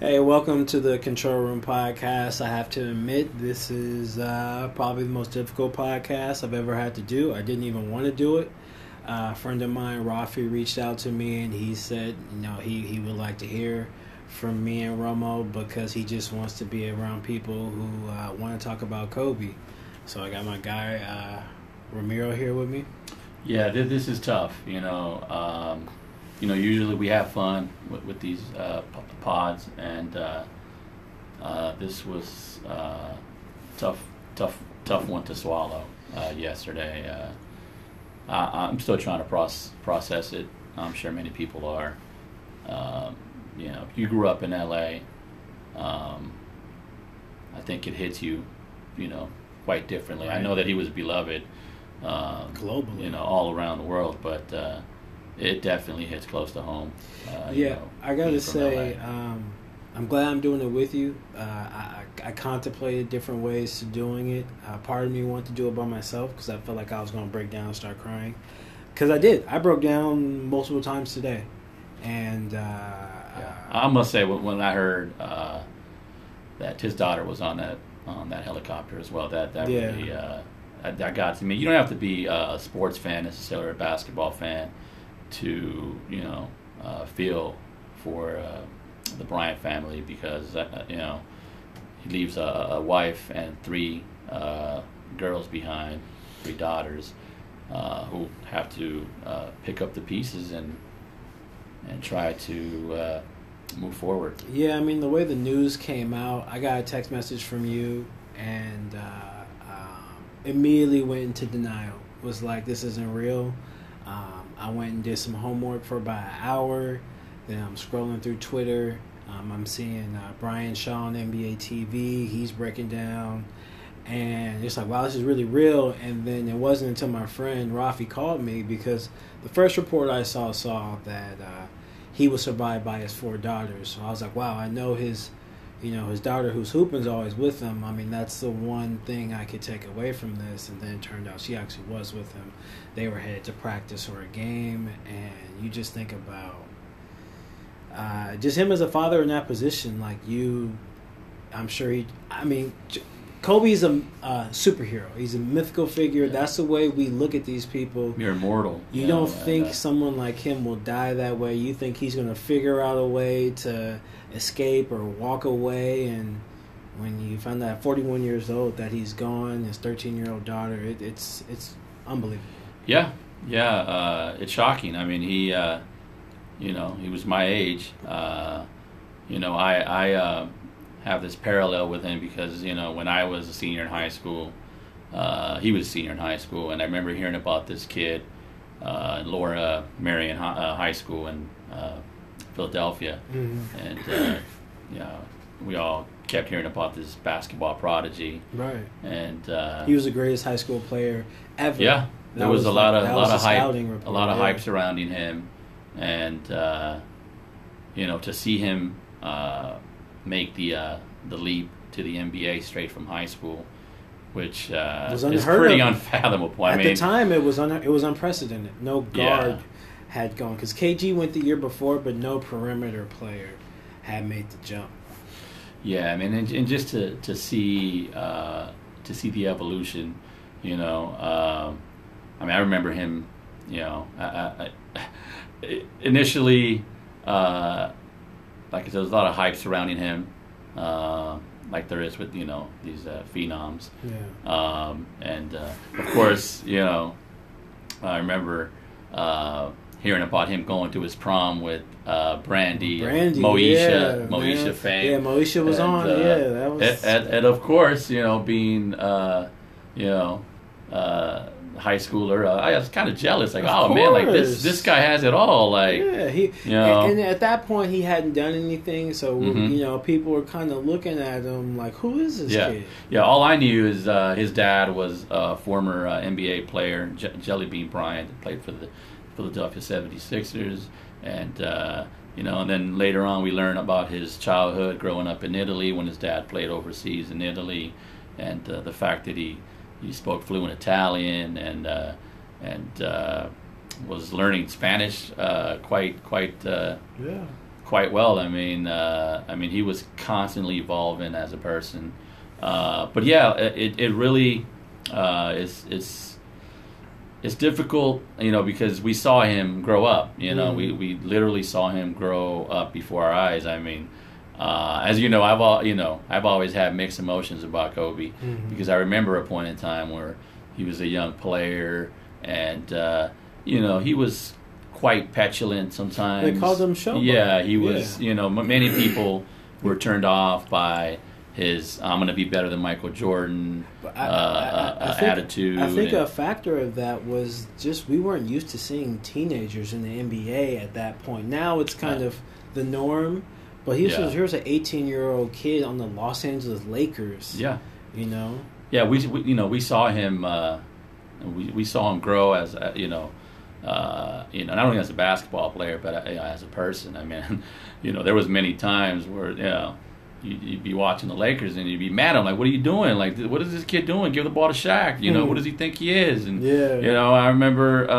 Hey, welcome to the Control Room podcast. I have to admit, this is uh, probably the most difficult podcast I've ever had to do. I didn't even want to do it. Uh, a friend of mine, Rafi, reached out to me and he said, you know, he, he would like to hear from me and Romo because he just wants to be around people who uh, want to talk about Kobe. So I got my guy, uh, Ramiro, here with me. Yeah, th- this is tough. You know, um, you know. Usually we have fun with, with these uh, pods, and uh, uh, this was uh, tough, tough, tough one to swallow uh, yesterday. Uh, I, I'm still trying to process process it. I'm sure many people are. Um, you know, if you grew up in LA. Um, I think it hits you, you know, quite differently. I know that he was beloved um, Globally. you know, all around the world, but uh, it definitely hits close to home. Uh, you yeah, know, I gotta say, um, I'm glad I'm doing it with you. Uh, I, I, contemplated different ways to doing it. Uh, part of me wanted to do it by myself because I felt like I was going to break down and start crying. Because I did. I broke down multiple times today, and uh, Yeah. I must say, when, when I heard uh, that his daughter was on that on that helicopter as well, that that Yeah. really uh, that, that got to me. You don't have to be a sports fan necessarily or a basketball fan to you know uh, feel for uh, the Bryant family because uh, you know he leaves a, a wife and three uh, girls behind, three daughters, uh, who have to uh, pick up the pieces and and try to uh, move forward. Yeah, I mean the way the news came out, I got a text message from you, and uh, um, immediately went into denial. Was like, this isn't real. Um, I went and did some homework for about an hour. Then I'm scrolling through Twitter. Um, I'm seeing uh, Brian Shaw on NBA TV. He's breaking down, and it's like, wow, this is really real. And then it wasn't until my friend Rafi called me because the first report I saw saw that. Uh, he was survived by his four daughters. So I was like, wow, I know his, you know, his daughter who's hooping is always with him. I mean, that's the one thing I could take away from this. And then turned out she actually was with him. They were headed to practice or a game, and you just think about uh, just him as a father in that position. Like you, I'm sure he. I mean. J- Kobe's a uh, superhero. He's a mythical figure. Yeah. That's the way we look at these people. You're immortal. You know, don't and, think someone like him will die that way. You think he's going to figure out a way to escape or walk away. And when you find out at 41 years old that he's gone, his 13 year old daughter, it, it's it's unbelievable. Yeah, yeah. Uh, it's shocking. I mean, he, uh, you know, he was my age. Uh, you know, I I uh, have this parallel with him because you know when I was a senior in high school, uh, he was a senior in high school, and I remember hearing about this kid, uh, Lower Merion Hi- uh, High School in uh, Philadelphia, and uh, you know, we all kept hearing about this basketball prodigy, Right. and uh, He was the greatest high school player ever. yeah, there was, a lot of a lot of hype, scouting a lot of yeah. hype surrounding him, and uh, you know to see him uh, make the uh, the leap to the NBA straight from high school, which uh, is pretty of. unfathomable. I At mean, the time, it was un- it was unprecedented. No Yeah. guard had gone because KG went the year before, but no perimeter player had made the jump. Yeah, I mean, and, and just to to see uh, to see the evolution, you know. Um, I mean, I remember him. You know, I, I, I, initially, uh, like there was a lot of hype surrounding him, uh, like there is with you know these uh, phenoms. Yeah. Um, and uh, of course, you know, I remember uh, hearing about him going to his prom with uh, Brandy, Brandy, Moesha, yeah, Moesha man. fame. Yeah, Moesha was And, on. uh, yeah, that was. And, and, and of course, you know, being, uh, you know, uh, high schooler, uh, I was kind of jealous. Like, Of oh man, like this this guy has it all. Like, yeah, he you know. and, and at that point he hadn't done anything, so Mhm. you know people were kind of looking at him like, "Who is this yeah, kid?" yeah. All I knew is uh, his dad was a former uh, NBA player, J- Jelly Bean Bryant, that played for the Philadelphia 76ers, and uh, you know, and then later on we learn about his childhood growing up in Italy when his dad played overseas in Italy, and uh, the fact that he he spoke fluent Italian and uh, and uh, was learning Spanish uh, quite quite uh, Yeah, quite well. I mean, uh, I mean, he was constantly evolving as a person. Uh, but yeah, it it really uh, is it's it's difficult, you know, because we saw him grow up. You know, Mm. we we literally saw him grow up before our eyes. I mean. Uh, as you know, I've all you know, I've always had mixed emotions about Kobe Mhm. because I remember a point in time where he was a young player, and uh, you know he was quite petulant sometimes. They called him showboat. Yeah, he was. Yeah. You know, m- many people were turned off by his "I'm going to be better than Michael Jordan" But uh, uh, think, attitude. I think and- a factor of that was just we weren't used to seeing teenagers in the NBA at that point. Now it's kind of the norm. But he was Yeah. here's an 18 year old kid on the Los Angeles Lakers. yeah, you know. yeah. We, we you know we saw him. Uh, we we saw him grow as a, you know. Uh, you know, not only as a basketball player, but uh, you know, as a person. I mean, you know, there was many times where you know you'd, you'd be watching the Lakers and you'd be mad. I'm like, what are you doing? Like, what is this kid doing? Give the ball to Shaq. You know, Mhm. what does he think he is? And Yeah. you know, I remember uh,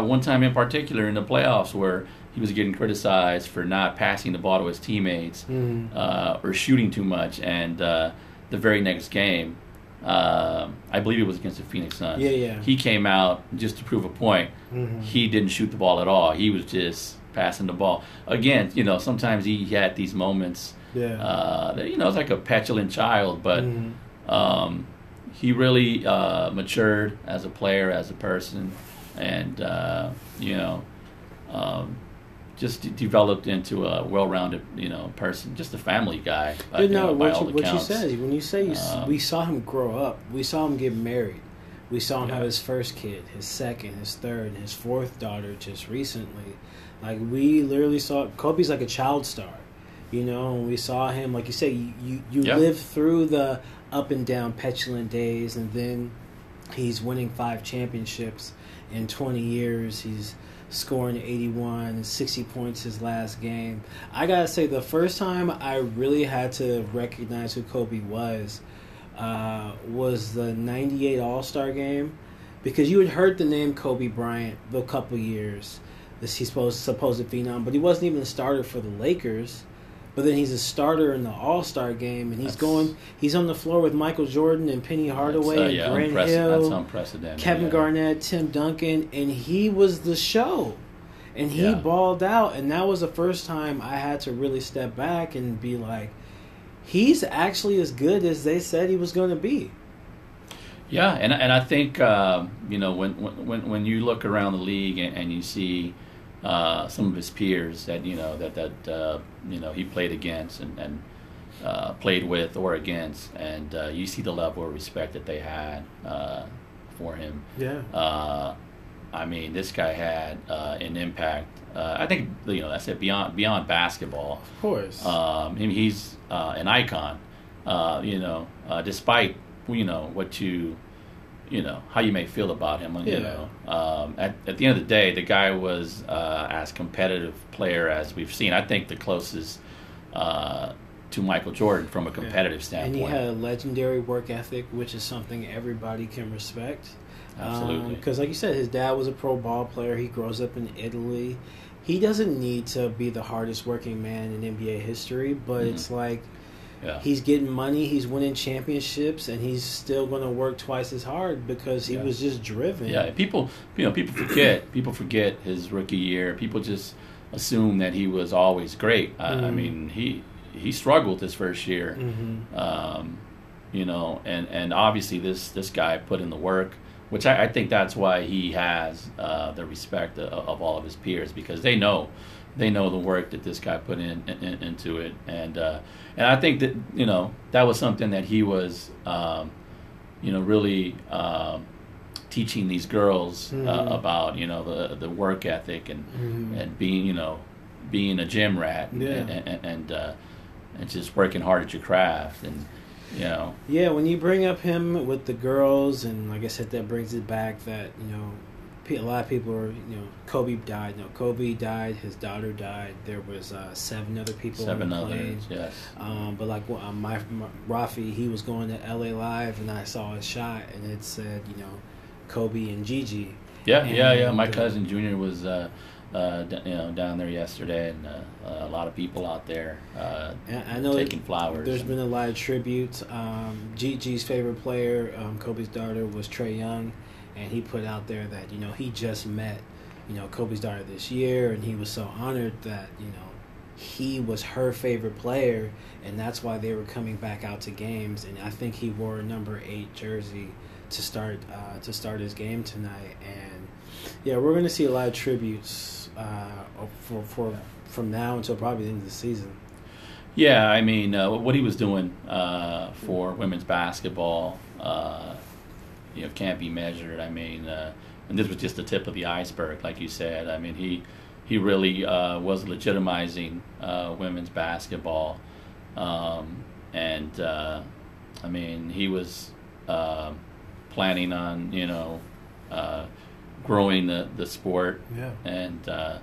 uh, one time in particular in the playoffs where he was getting criticized for not passing the ball to his teammates Mhm. uh, or shooting too much. And uh, the very next game, uh, I believe it was against the Phoenix Suns. Yeah, yeah. He came out just to prove a point. Mhm. He didn't shoot the ball at all. He was just passing the ball. Again, you know, sometimes he had these moments. Yeah. Uh, that, you know, it's like a petulant child, but Mhm. um, he really uh, matured as a player, as a person, and uh, you know, um, just de- developed into a well-rounded, you know, person, just a family guy. You know, know, by what, you, what you said when you say you, s Um, we saw him grow up, we saw him get married, we saw him Yeah. have his first kid, his second, his third, and his fourth daughter just recently. Like we literally saw Kobe's like a child star, you know. And we saw him, like you say, you you, live through the up and down petulant days, and then he's winning five championships in 20 years. He's scoring 81 and 60 points his last game. I gotta say, the first time I really had to recognize who Kobe was uh, was the 98 All Star game because you had heard the name Kobe Bryant the couple years. This he's supposed supposed phenom, but he wasn't even a starter for the Lakers. But then he's a starter in the All Star game, and he's That's- going. He's on the floor with Michael Jordan and Penny Hardaway That's, uh, and yeah, Grant unprece- Hill. That's unprecedented. Kevin yeah. Garnett, Tim Duncan, and he was the show. And he Yeah. balled out, and that was the first time I had to really step back and be like, he's actually as good as they said he was going to be. Yeah, and and I think um, you know when when when you look around the league and, and you see uh, some of his peers that you know that that uh, you know he played against and, and uh, played with or against, and uh, you see the level of respect that they had uh, for him. Yeah. Uh, I mean, this guy had uh, an impact. Uh, I think you know that's it beyond beyond basketball. Of course. Um, I he's uh, an icon. Uh, you know, uh, despite you know what you, you know how you may feel about him. You Yeah. know, um, at at the end of the day, the guy was uh, as competitive player as we've seen. I think the closest uh, to Michael Jordan from a competitive and standpoint. he had a legendary work ethic, which is something everybody can respect. Absolutely. Because, like you said, his dad was a pro ball player. He grows up in Italy. He doesn't need to be the hardest working man in NBA history, but Mhm. it's like yeah. he's getting money, he's winning championships, and he's still going to work twice as hard because he Yeah. was just driven. Yeah, people, you know, people forget. people forget his rookie year. People just assume that he was always great. I, I Mhm. mean, he he struggled his first year. hmm Um, you know, and and obviously this this guy put in the work, which I, I think that's why he has uh, the respect of, of all of his peers because they know they know the work that this guy put in, in into it, and uh, and I think that you know that was something that he was, um, you know, really. Um, teaching these girls uh, about you know the the work ethic and Mhm. and being you know being a gym rat and Yeah. and, and, and, uh, and just working hard at your craft and you know Yeah, when you bring up him with the girls, and like I said, that brings it back that you know, a lot of people are you know, Kobe died. No, Kobe died. His daughter died. There was uh, seven other people seven on the plane. others yes Um, but like uh, my, my Rafi, he was going to LA Live, and I saw a shot, and it said you know, Kobe and Gigi. yeah yeah yeah my uh, cousin junior was uh, uh, you know, down there yesterday, and uh, a lot of people out there uh, I know taking flowers. There's and- been a lot of tributes. Um, Gigi's favorite player, um, Kobe's daughter, was Trae Young, and he put out there that you know he just met, you know, Kobe's daughter this year, and he was so honored that you know he was her favorite player, and that's why they were coming back out to games. And I think he wore a number eight jersey to start uh, to start his game tonight. And yeah, we're going to see a lot of tributes uh, for for from now until probably the end of the season. Yeah, I mean, uh, what he was doing uh, for women's basketball, uh, you know, can't be measured. I mean, uh, and this was just the tip of the iceberg, like you said. I mean, he he really uh, was legitimizing uh, women's basketball, um, and uh, I mean, he was uh, planning on you know uh, growing the the sport Yeah. and uh,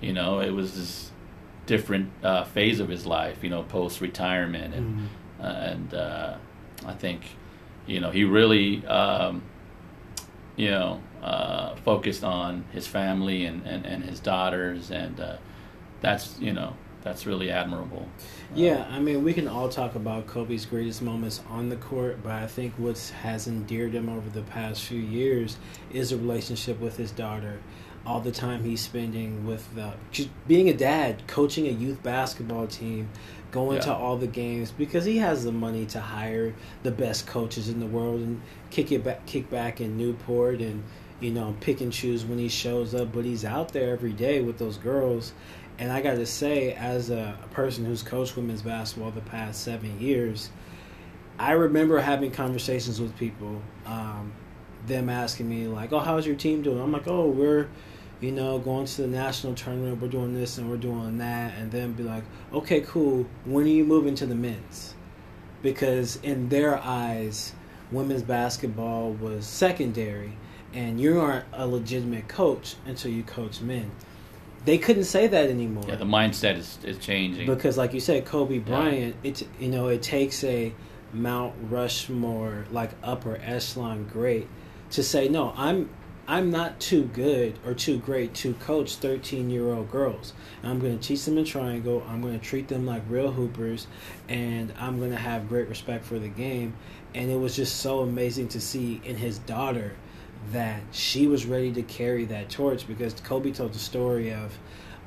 you know it was this different uh, phase of his life you know post retirement and Mhm. uh, and uh, I think you know he really um, you know uh, focused on his family and, and, and his daughters and uh, that's you know that's really admirable Yeah, I mean, we can all talk about Kobe's greatest moments on the court, but I think what has endeared him over the past few years is a relationship with his daughter. All the time he's spending with the, being a dad, coaching a youth basketball team, going to all the games because he has the money to hire the best coaches in the world and kick it back, kick back in Newport and you know pick and choose when he shows up. But he's out there every day with those girls. And I got to say, as a, a person who's coached women's basketball the past seven years, I remember having conversations with people, um, them asking me like, "Oh, how's your team doing?" I'm like, "Oh, we're, you know, going to the national tournament. We're doing this and we're doing that." And then be like, "Okay, cool. When are you moving to the men's?" Because in their eyes, women's basketball was secondary, and you aren't a legitimate coach until you coach men. They couldn't say that anymore yeah the mindset is, is changing because like you said kobe bryant it you know it takes a mount rushmore like upper echelon great to say no i'm i'm not too good or too great to coach 13 year old girls i'm going to teach them in triangle i'm going to treat them like real hoopers and i'm going to have great respect for the game and it was just so amazing to see in his daughter that she was ready to carry that torch because Kobe told the story of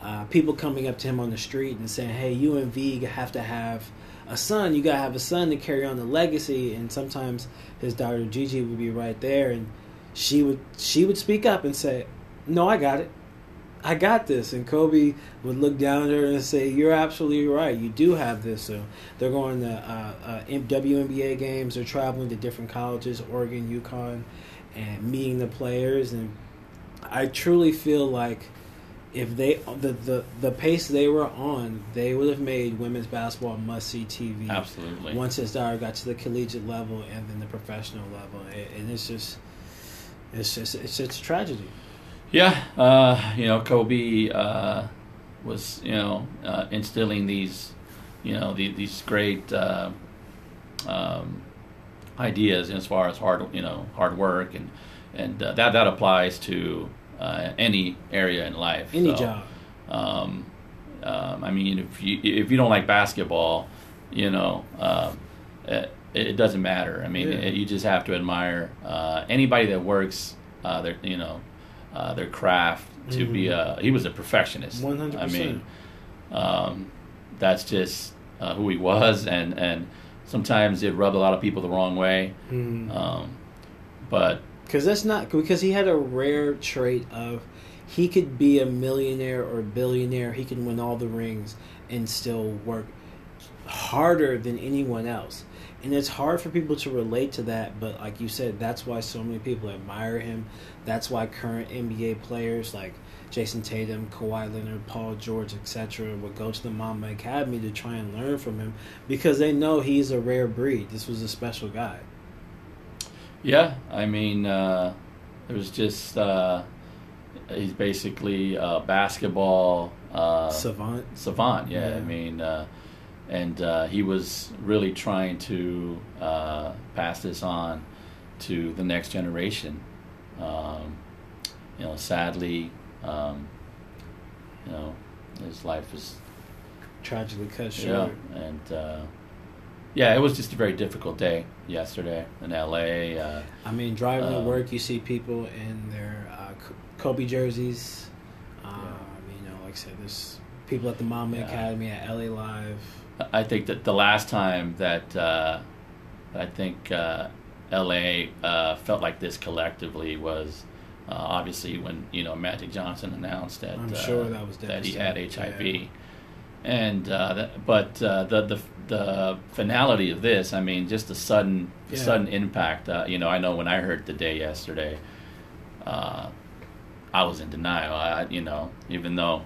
uh, people coming up to him on the street and saying, "Hey, you and V have to have a son. You gotta have a son to carry on the legacy." And sometimes his daughter Gigi would be right there, and she would she would speak up and say, "No, I got it. I got this." And Kobe would look down at her and say, "You're absolutely right. You do have this." So they're going to uh, uh, WNBA games. They're traveling to different colleges, Oregon, UConn, and meeting the players. And I truly feel like if they the, the the pace they were on, they would have made women's basketball must see TV. absolutely Once his daughter got to the collegiate level and then the professional level, and, and it's just, it's just, it's just a tragedy. Yeah, uh, you know, Kobe uh, was, you know, uh, instilling these, you know, the, these great uh, um, ideas as far as hard, you know, hard work, and and uh, that that applies to uh, any area in life. Any So, job. Um, um, I mean, if you if you don't like basketball, you know, um, it, it doesn't matter. I mean, Yeah. it, you just have to admire uh, anybody that works uh, their you know uh, their craft to be a. He was a perfectionist. Mm-hmm. One hundred I mean, um, that's just uh, who he was, and and sometimes it rubbed a lot of people the wrong way. Um, but Because that's not because he had a rare trait of he could be a millionaire or billionaire. He can win all the rings and still work harder than anyone else. And it's hard for people to relate to that, but like you said, that's why so many people admire him. That's why current NBA players like Jayson Tatum, Kawhi Leonard, Paul George, etc., would go to the Mamba Academy to try and learn from him because they know he's a rare breed. This was a special guy. Yeah, I mean, uh, it was just uh, he's basically a basketball uh, Savant. savant. Yeah, Yeah. I mean, uh, and uh, he was really trying to uh, pass this on to the next generation. Um, you know, sadly, um, you know, his life is Tragically cut short. yeah, and uh, yeah, it was just a very difficult day yesterday in L.A. Uh, I mean, driving to Um, work, you see people in their uh, Kobe jerseys. Um, You know, like I said, there's people at the Mamba Yeah. Academy at LA Live. I think that the last time that uh, I think uh, L.A. Uh, felt like this collectively was uh, obviously when you know Magic Johnson announced that I'm uh, sure that was that he had HIV, yeah. and uh, that, but uh, the the the finality of this, I mean, just the sudden the Yeah. sudden impact. Uh, you know, I know when I heard the day yesterday, uh, I was in denial. I you know even though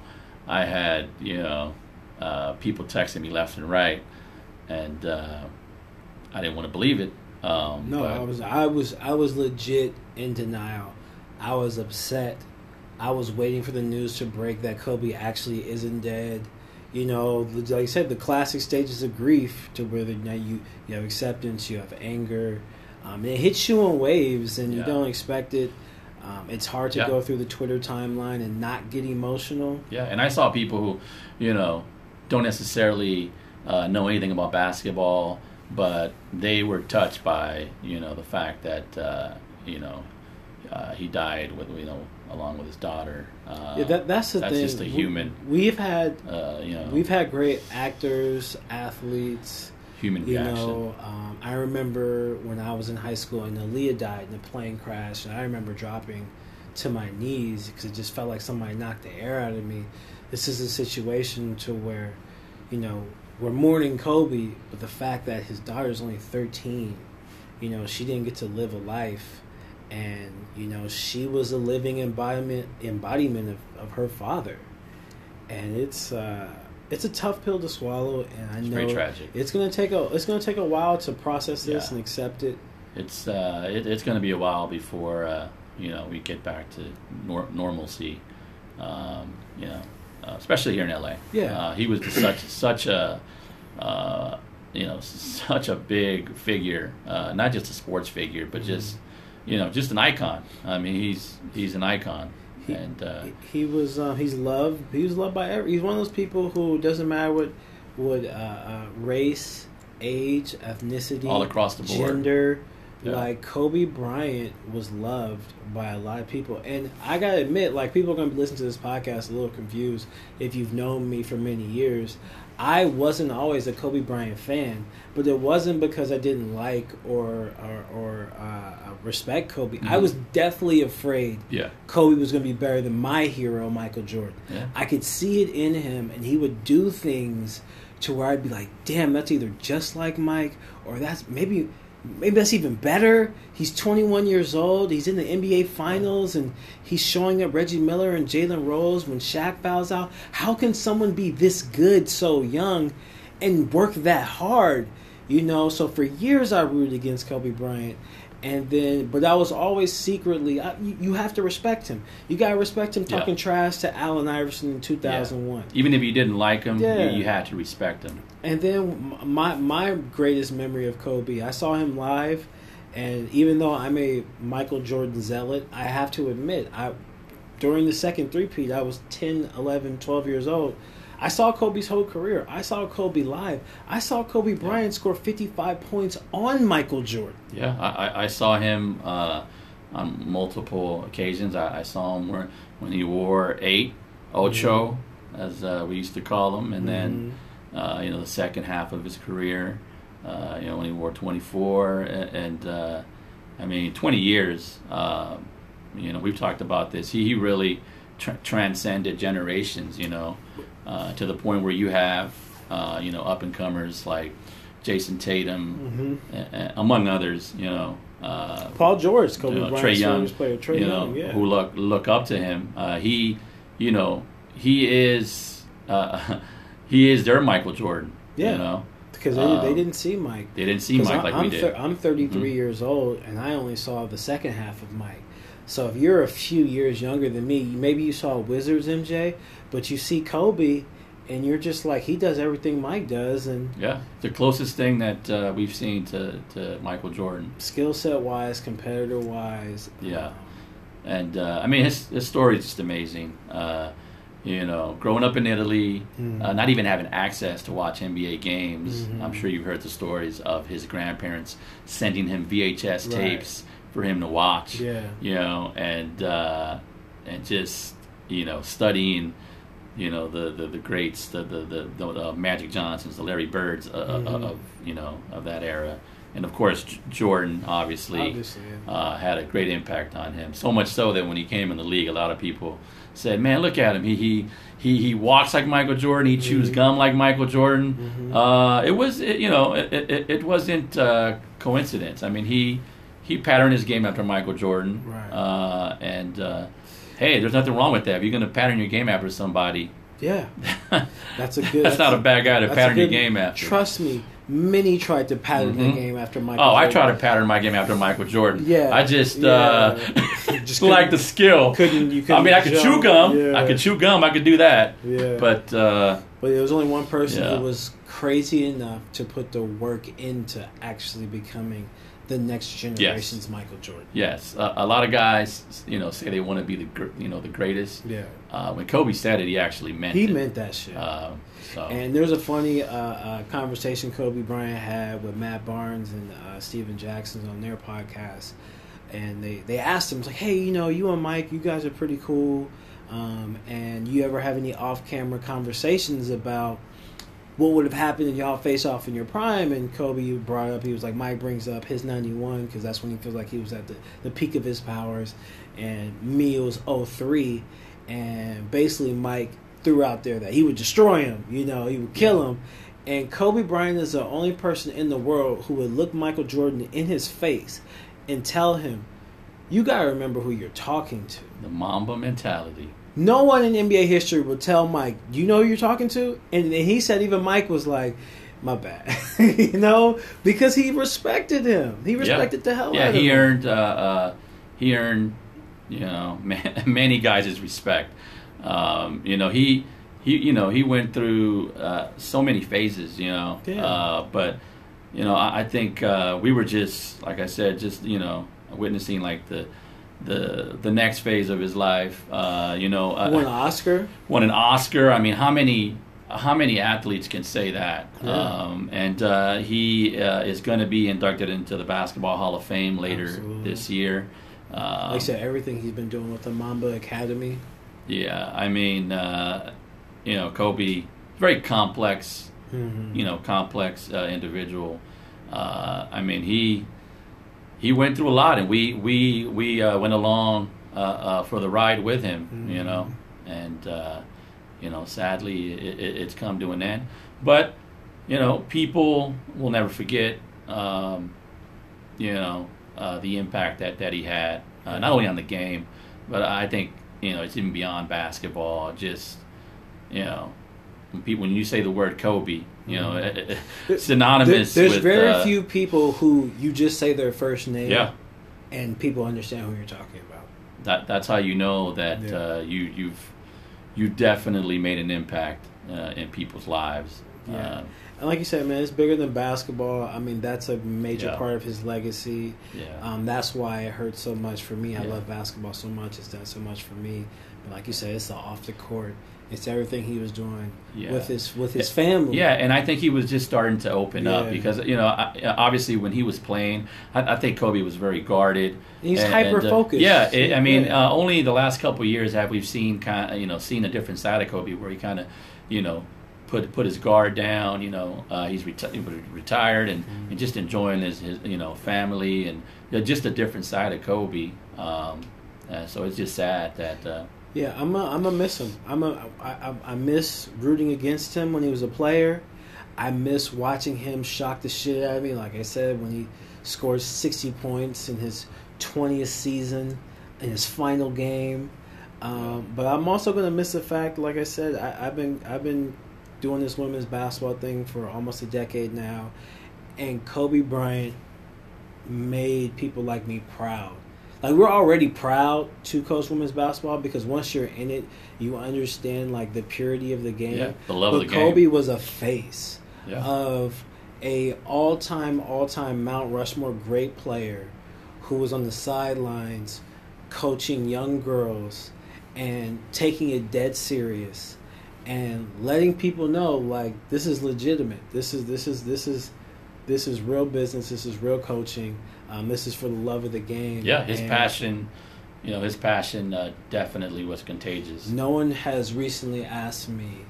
I had you know uh, people texting me left and right, and uh, I didn't want to believe it. Um, No, I was, I was, I was legit in denial. I was upset. I was waiting for the news to break that Kobe actually isn't dead. You know, like I said, the classic stages of grief to where now you you have acceptance, you have anger. Um, it hits you in waves, and you don't expect it. Um, it's hard to Yeah. go through the Twitter timeline and not get emotional. Yeah, and I saw people who, you know, don't necessarily uh, know anything about basketball, but they were touched by, you know, the fact that, uh, you know, uh, he died with, you know, along with his daughter. Uh, yeah, that, that's the that's thing. just a human. We've had uh, you know, we've had great actors, athletes. Human You reaction. know, um, I remember when I was in high school and Aaliyah died in a plane crash, and I remember dropping to my knees because it just felt like somebody knocked the air out of me. This is a situation to where, you know, we're mourning Kobe, but the fact that his daughter daughter's only 13, you know, she didn't get to live a life, and you know, she was a living embodiment embodiment of, of her father, and it's. Uh, it's a tough pill to swallow, and I It's know it's gonna take a it's gonna take a while to process this Yeah. and accept it. It's uh, it, it's going to be a while before uh, you know we get back to nor- normalcy. Um, you know, uh, especially here in LA. Yeah. uh, he was such such a uh, you know such a big figure, uh, not just a sports figure, but just you know just an icon. I mean, he's he's an icon, He, and uh, he, he was uh, he's loved. He was loved by every. He's one of those people who doesn't matter what what uh, uh, race, age, ethnicity, All across the board. gender. Yeah. Like Kobe Bryant was loved by a lot of people, and I gotta admit, like people are gonna be listening to this podcast a little confused if you've known me for many years. I wasn't always a Kobe Bryant fan, but it wasn't because I didn't like or or, or uh, respect Kobe. I Mhm. was deathly afraid yeah, Kobe was going to be better than my hero, Michael Jordan. yeah, I could see it in him, and he would do things to where I'd be like, "Damn, that's either just like Mike, or that's maybe, maybe that's even better." He's 21 years old. He's in the NBA Finals, and he's showing up Reggie Miller and Jalen Rose when Shaq fouls out. How can someone be this good so young, and work that hard? You know. So for years, I rooted against Kobe Bryant. And then, but I was always secretly. I, you, you have to respect him. You gotta respect him Yeah. talking trash to Allen Iverson in 2001. even if you didn't like him, Yeah. you, you had to respect him. And then my my greatest memory of Kobe, I saw him live, and even though I'm a Michael Jordan zealot, I have to admit, I during the second three-peat, I was 10, 11, 12 years old. I saw Kobe's whole career. I saw Kobe live. I saw Kobe Bryant score 55 points on Michael Jordan. Yeah, I, I, saw him uh, on multiple occasions. I, I saw him where, when he wore eight, ocho, as uh, we used to call them, and then uh, you know the second half of his career, uh, you know when he wore 24, and, and uh, I mean 20 years. Uh, you know we've talked about this. He, he really tr- transcended generations. You know uh, to the point where you have uh, you know up and comers like Jayson Tatum, hmm a- a- among others, you know, uh, Paul George, Kobe you know, Trae Young, player. Trae you Young, know, yeah. who look look up to him. Uh, he, you know, he is uh, he is their Michael Jordan. Yeah. you know, because they, um, they didn't see Mike. they didn't see Mike I- like I'm we did. thir- I'm 33 Mhm. years old, and I only saw the second half of Mike. So if you're a few years younger than me, maybe you saw Wizards MJ, but you see Kobe, and you're just like he does everything Mike does, and yeah, the closest thing that uh, we've seen to, to Michael Jordan. skill set wise, competitor wise, Yeah. And uh, I mean, his his story is just amazing. Uh, you know, growing up in Italy, Mhm. uh, not even having access to watch NBA games. Mhm. I'm sure you've heard the stories of his grandparents sending him VHS Right. tapes for him to watch. Yeah. You know, and uh, and just you know studying. You know the, the, the greats, the the, the, the uh, Magic Johnsons, the Larry Birds uh, uh, Mhm. of you know of that era, and of course J- Jordan obviously, Obviously, yeah. uh, had a great impact on him. So much so that when he came in the league, a lot of people said, "Man, look at him. He he he, he walks like Michael Jordan. He chews Mhm. gum like Michael Jordan." Mhm. Uh, it was it, you know it it, it wasn't uh, coincidence. I mean he he patterned his game after Michael Jordan, Right. uh, and uh, hey, there's nothing wrong with that. If you're going to pattern your game after somebody, Yeah. That's a good. that's, not a bad guy to that's a pattern your game after. Trust me, many tried to pattern their Mhm. game after Michael. Oh, I tried to pattern my game after Michael Jordan. Yeah. I just Yeah. uh, Just like the skill. Couldn't you? I Couldn't mean, I could chew gum. Yeah. I could chew gum. I could do that. Yeah. But uh, But there was only one person Yeah. who was crazy enough to put the work into actually becoming the next generation's Michael Jordan. yes, uh, a lot of guys, you know, say they want to be the gr- you know the greatest. Yeah. Uh, when Kobe said it, he actually meant He it. meant that shit. Uh, And there was a funny uh, uh, conversation Kobe Bryant had with Matt Barnes and uh, Stephen Jackson on their podcast, and they they asked him like, "Hey, you know, you and Mike, you guys are pretty cool, um, and you ever have any off-camera conversations about what would have happened if y'all face off in your prime?" And Kobe brought up, he was like, Mike brings up his '91 because that's when he feels like he was at the the peak of his powers, and me it was 03, and basically Mike threw out there that he would destroy him, you know, he would kill him. And Kobe Bryant is the only person in the world who would look Michael Jordan in his face and tell him, "You got to remember who you're talking to." the Mamba mentality. No one in NBA history would tell Mike, "You know who you're talking to," and he said even Mike was like, "My bad," you know, because he respected him. He respected the hell Yeah, out of he him. earned uh, uh, he earned you know man, many guys' respect. Um, you know he he you know he went through uh, so many phases. You know, Yeah. uh, but you know I, I think uh, we were just like I said, just you know witnessing like the. The the next phase of his life, uh, you know, uh, won an Oscar. won an Oscar. I mean, how many how many athletes can say that? Yeah. Um, and uh, he uh, is going to be inducted into the Basketball Hall of Fame later Absolutely. this year. Um, Like I said, everything he's been doing with the Mamba Academy. Yeah, I mean, uh, you know, Kobe, very complex, Mm-hmm. you know, complex uh, individual. Uh, I mean, he he went through a lot, and we we we uh, went along uh, uh, for the ride with him. You Mhm. know, and uh, you know, sadly, it, it, it's come to an end. But you know, people will never forget. Um, you know, uh, the impact that that he had, uh, not only on the game, but I think you know it's even beyond basketball. Just you know, when people when you say the word Kobe, you know, Mhm. eh, synonymous. There- there's with, very uh, few people who you just say their first name, Yeah. and people understand who you're talking about. That that's how you know that Yeah. uh, you you've you definitely made an impact uh, in people's lives. Yeah. Uh, And like you said, man, it's bigger than basketball. I mean, that's a major Yeah. part of his legacy. yeah. Um, that's why it hurts so much for me. I Yeah. love basketball so much. It's done so much for me. But like you said, it's the off the court. It's everything he was doing Yeah. with his with his family. Yeah, and I think he was just starting to open up because you know, I, obviously when he was playing, I, I think Kobe was very guarded. He's uh, hyper focused. yeah, it, I mean, uh, only the last couple of years have we seen kind, of, you know, seen a different side of Kobe where he kind of, you know, put put his guard down. You know, uh, he's reti- retired and, Mhm. and just enjoying his, his you know family and you know, just a different side of Kobe. Um, uh, so it's just sad that. Uh, Yeah, I'm a, I'm a miss him. I'm a I, I, I miss rooting against him when he was a player. I miss watching him shock the shit out of me. Like I said, when he scored 60 points in his 20th season, in his final game. Um, but I'm also gonna miss the fact, like I said, I, I've been I've been doing this women's basketball thing for almost a decade now, and Kobe Bryant made people like me proud. Like we're already proud to coach women's basketball because once you're in it, you understand like the purity of the game. yeah, the love but of the game. Kobe was a face yeah. of a all time all time Mount Rushmore great player who was on the sidelines coaching young girls and taking it dead serious and letting people know like this is legitimate. This is this is this is this is real business. This is real coaching. Um, this is for the love of the game. Yeah, his And passion, you know, his passion uh, definitely was contagious. No one has recently asked me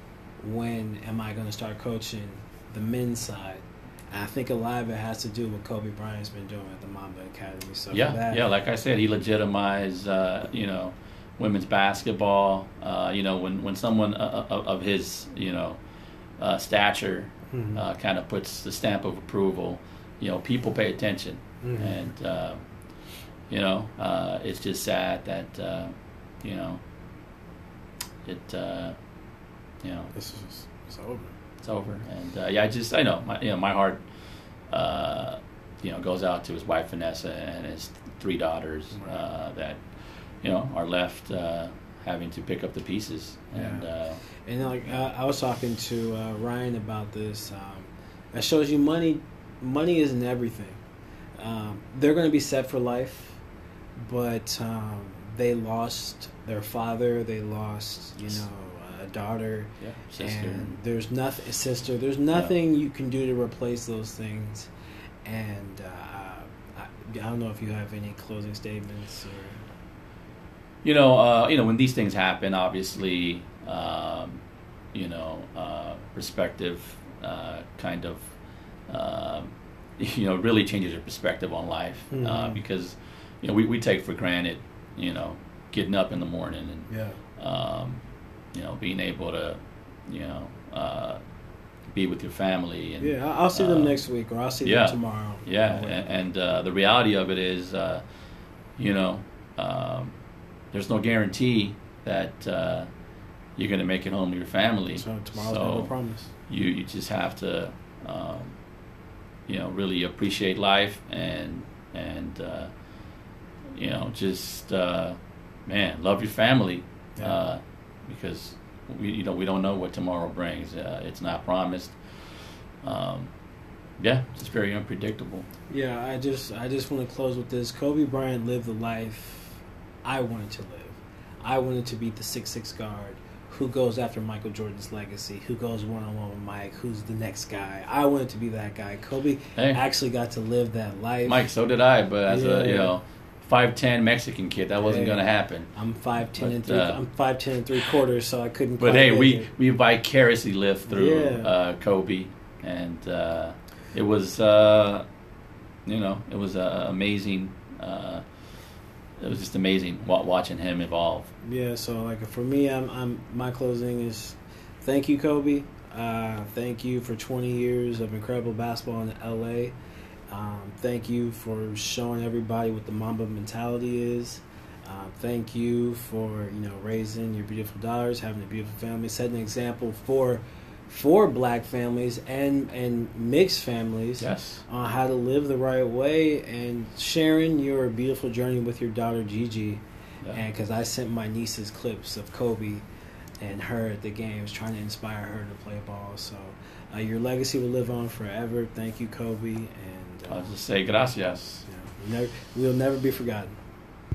when am I going to start coaching the men's side. And I think a lot of it has to do with Kobe Bryant's been doing at the Mamba Academy. So yeah, that, yeah. Like I said, he legitimized, uh, you know, women's basketball. Uh, you know, when when someone uh, uh, of his, you know, uh, stature Mhm. uh, kind of puts the stamp of approval, you know, people pay attention, Mhm. and uh, you know, uh, it's just sad that uh, you know, it, uh, you know, This is it's over. it's over. And uh, yeah, I just I know my you know my heart, uh, you know, goes out to his wife Vanessa and his three daughters Right. uh, that you know are left uh, having to pick up the pieces. And Yeah. uh, And like uh, I was talking to uh, Ryan about this. Um, it shows you money. Money isn't everything. Um, they're going to be set for life, but um, they lost their father. They lost, you know, a daughter. yeah, sister. And there's nothing, sister. There's nothing you can do to replace those things. And uh, I, I don't know if you have any closing statements or. You know, uh, you know, when these things happen, obviously, um, you know, uh, perspective uh, kind of, um you know, really changes your perspective on life uh, Mhm. because, you know, we, we take for granted, you know, getting up in the morning and, Yeah. um, you know, being able to, you know, uh, be with your family and Yeah, I'll see them uh, next week, or I'll see yeah. them tomorrow. yeah, and, and uh, the reality of it is, uh, you know, um, there's no guarantee that uh, you're going to make it home to your family. So tomorrow's So never promise. you you just have to, um, you know, really appreciate life and and uh, you know just uh, man love your family Yeah. uh, because we you know we don't know what tomorrow brings. Uh, it's not promised. Um, yeah, it's very unpredictable. Yeah, I just I just want to close with this. Kobe Bryant lived the life I wanted to live. I wanted to be the six six guard who goes after Michael Jordan's legacy, who goes one on one with Mike, who's the next guy. I wanted to be that guy. Kobe Hey. actually got to live that life. Mike, so did I, but as a you Yeah. know five ten Mexican kid, that wasn't Yeah. going to happen. I'm five ten and three. uh, I'm five ten and three quarters, so I couldn't. But hey, we it. we vicariously lived through Yeah. uh, Kobe, and uh, it was uh, you know it was uh, amazing. It was just amazing watching him evolve. Yeah, so like for me, I'm, I'm my closing is thank you, Kobe. Uh, thank you for 20 years of incredible basketball in LA. Um, thank you for showing everybody what the Mamba mentality is. Uh, thank you for you know raising your beautiful daughters, having a beautiful family, setting an example for for Black families and and mixed families Yes, on how to live the right way and sharing your beautiful journey with your daughter Gigi. Yeah. And because I sent my nieces clips of Kobe and her at the games, trying to inspire her to play ball. So uh, your legacy will live on forever. Thank you, Kobe, and uh, I'll just say gracias. you know, never, we'll never be forgotten.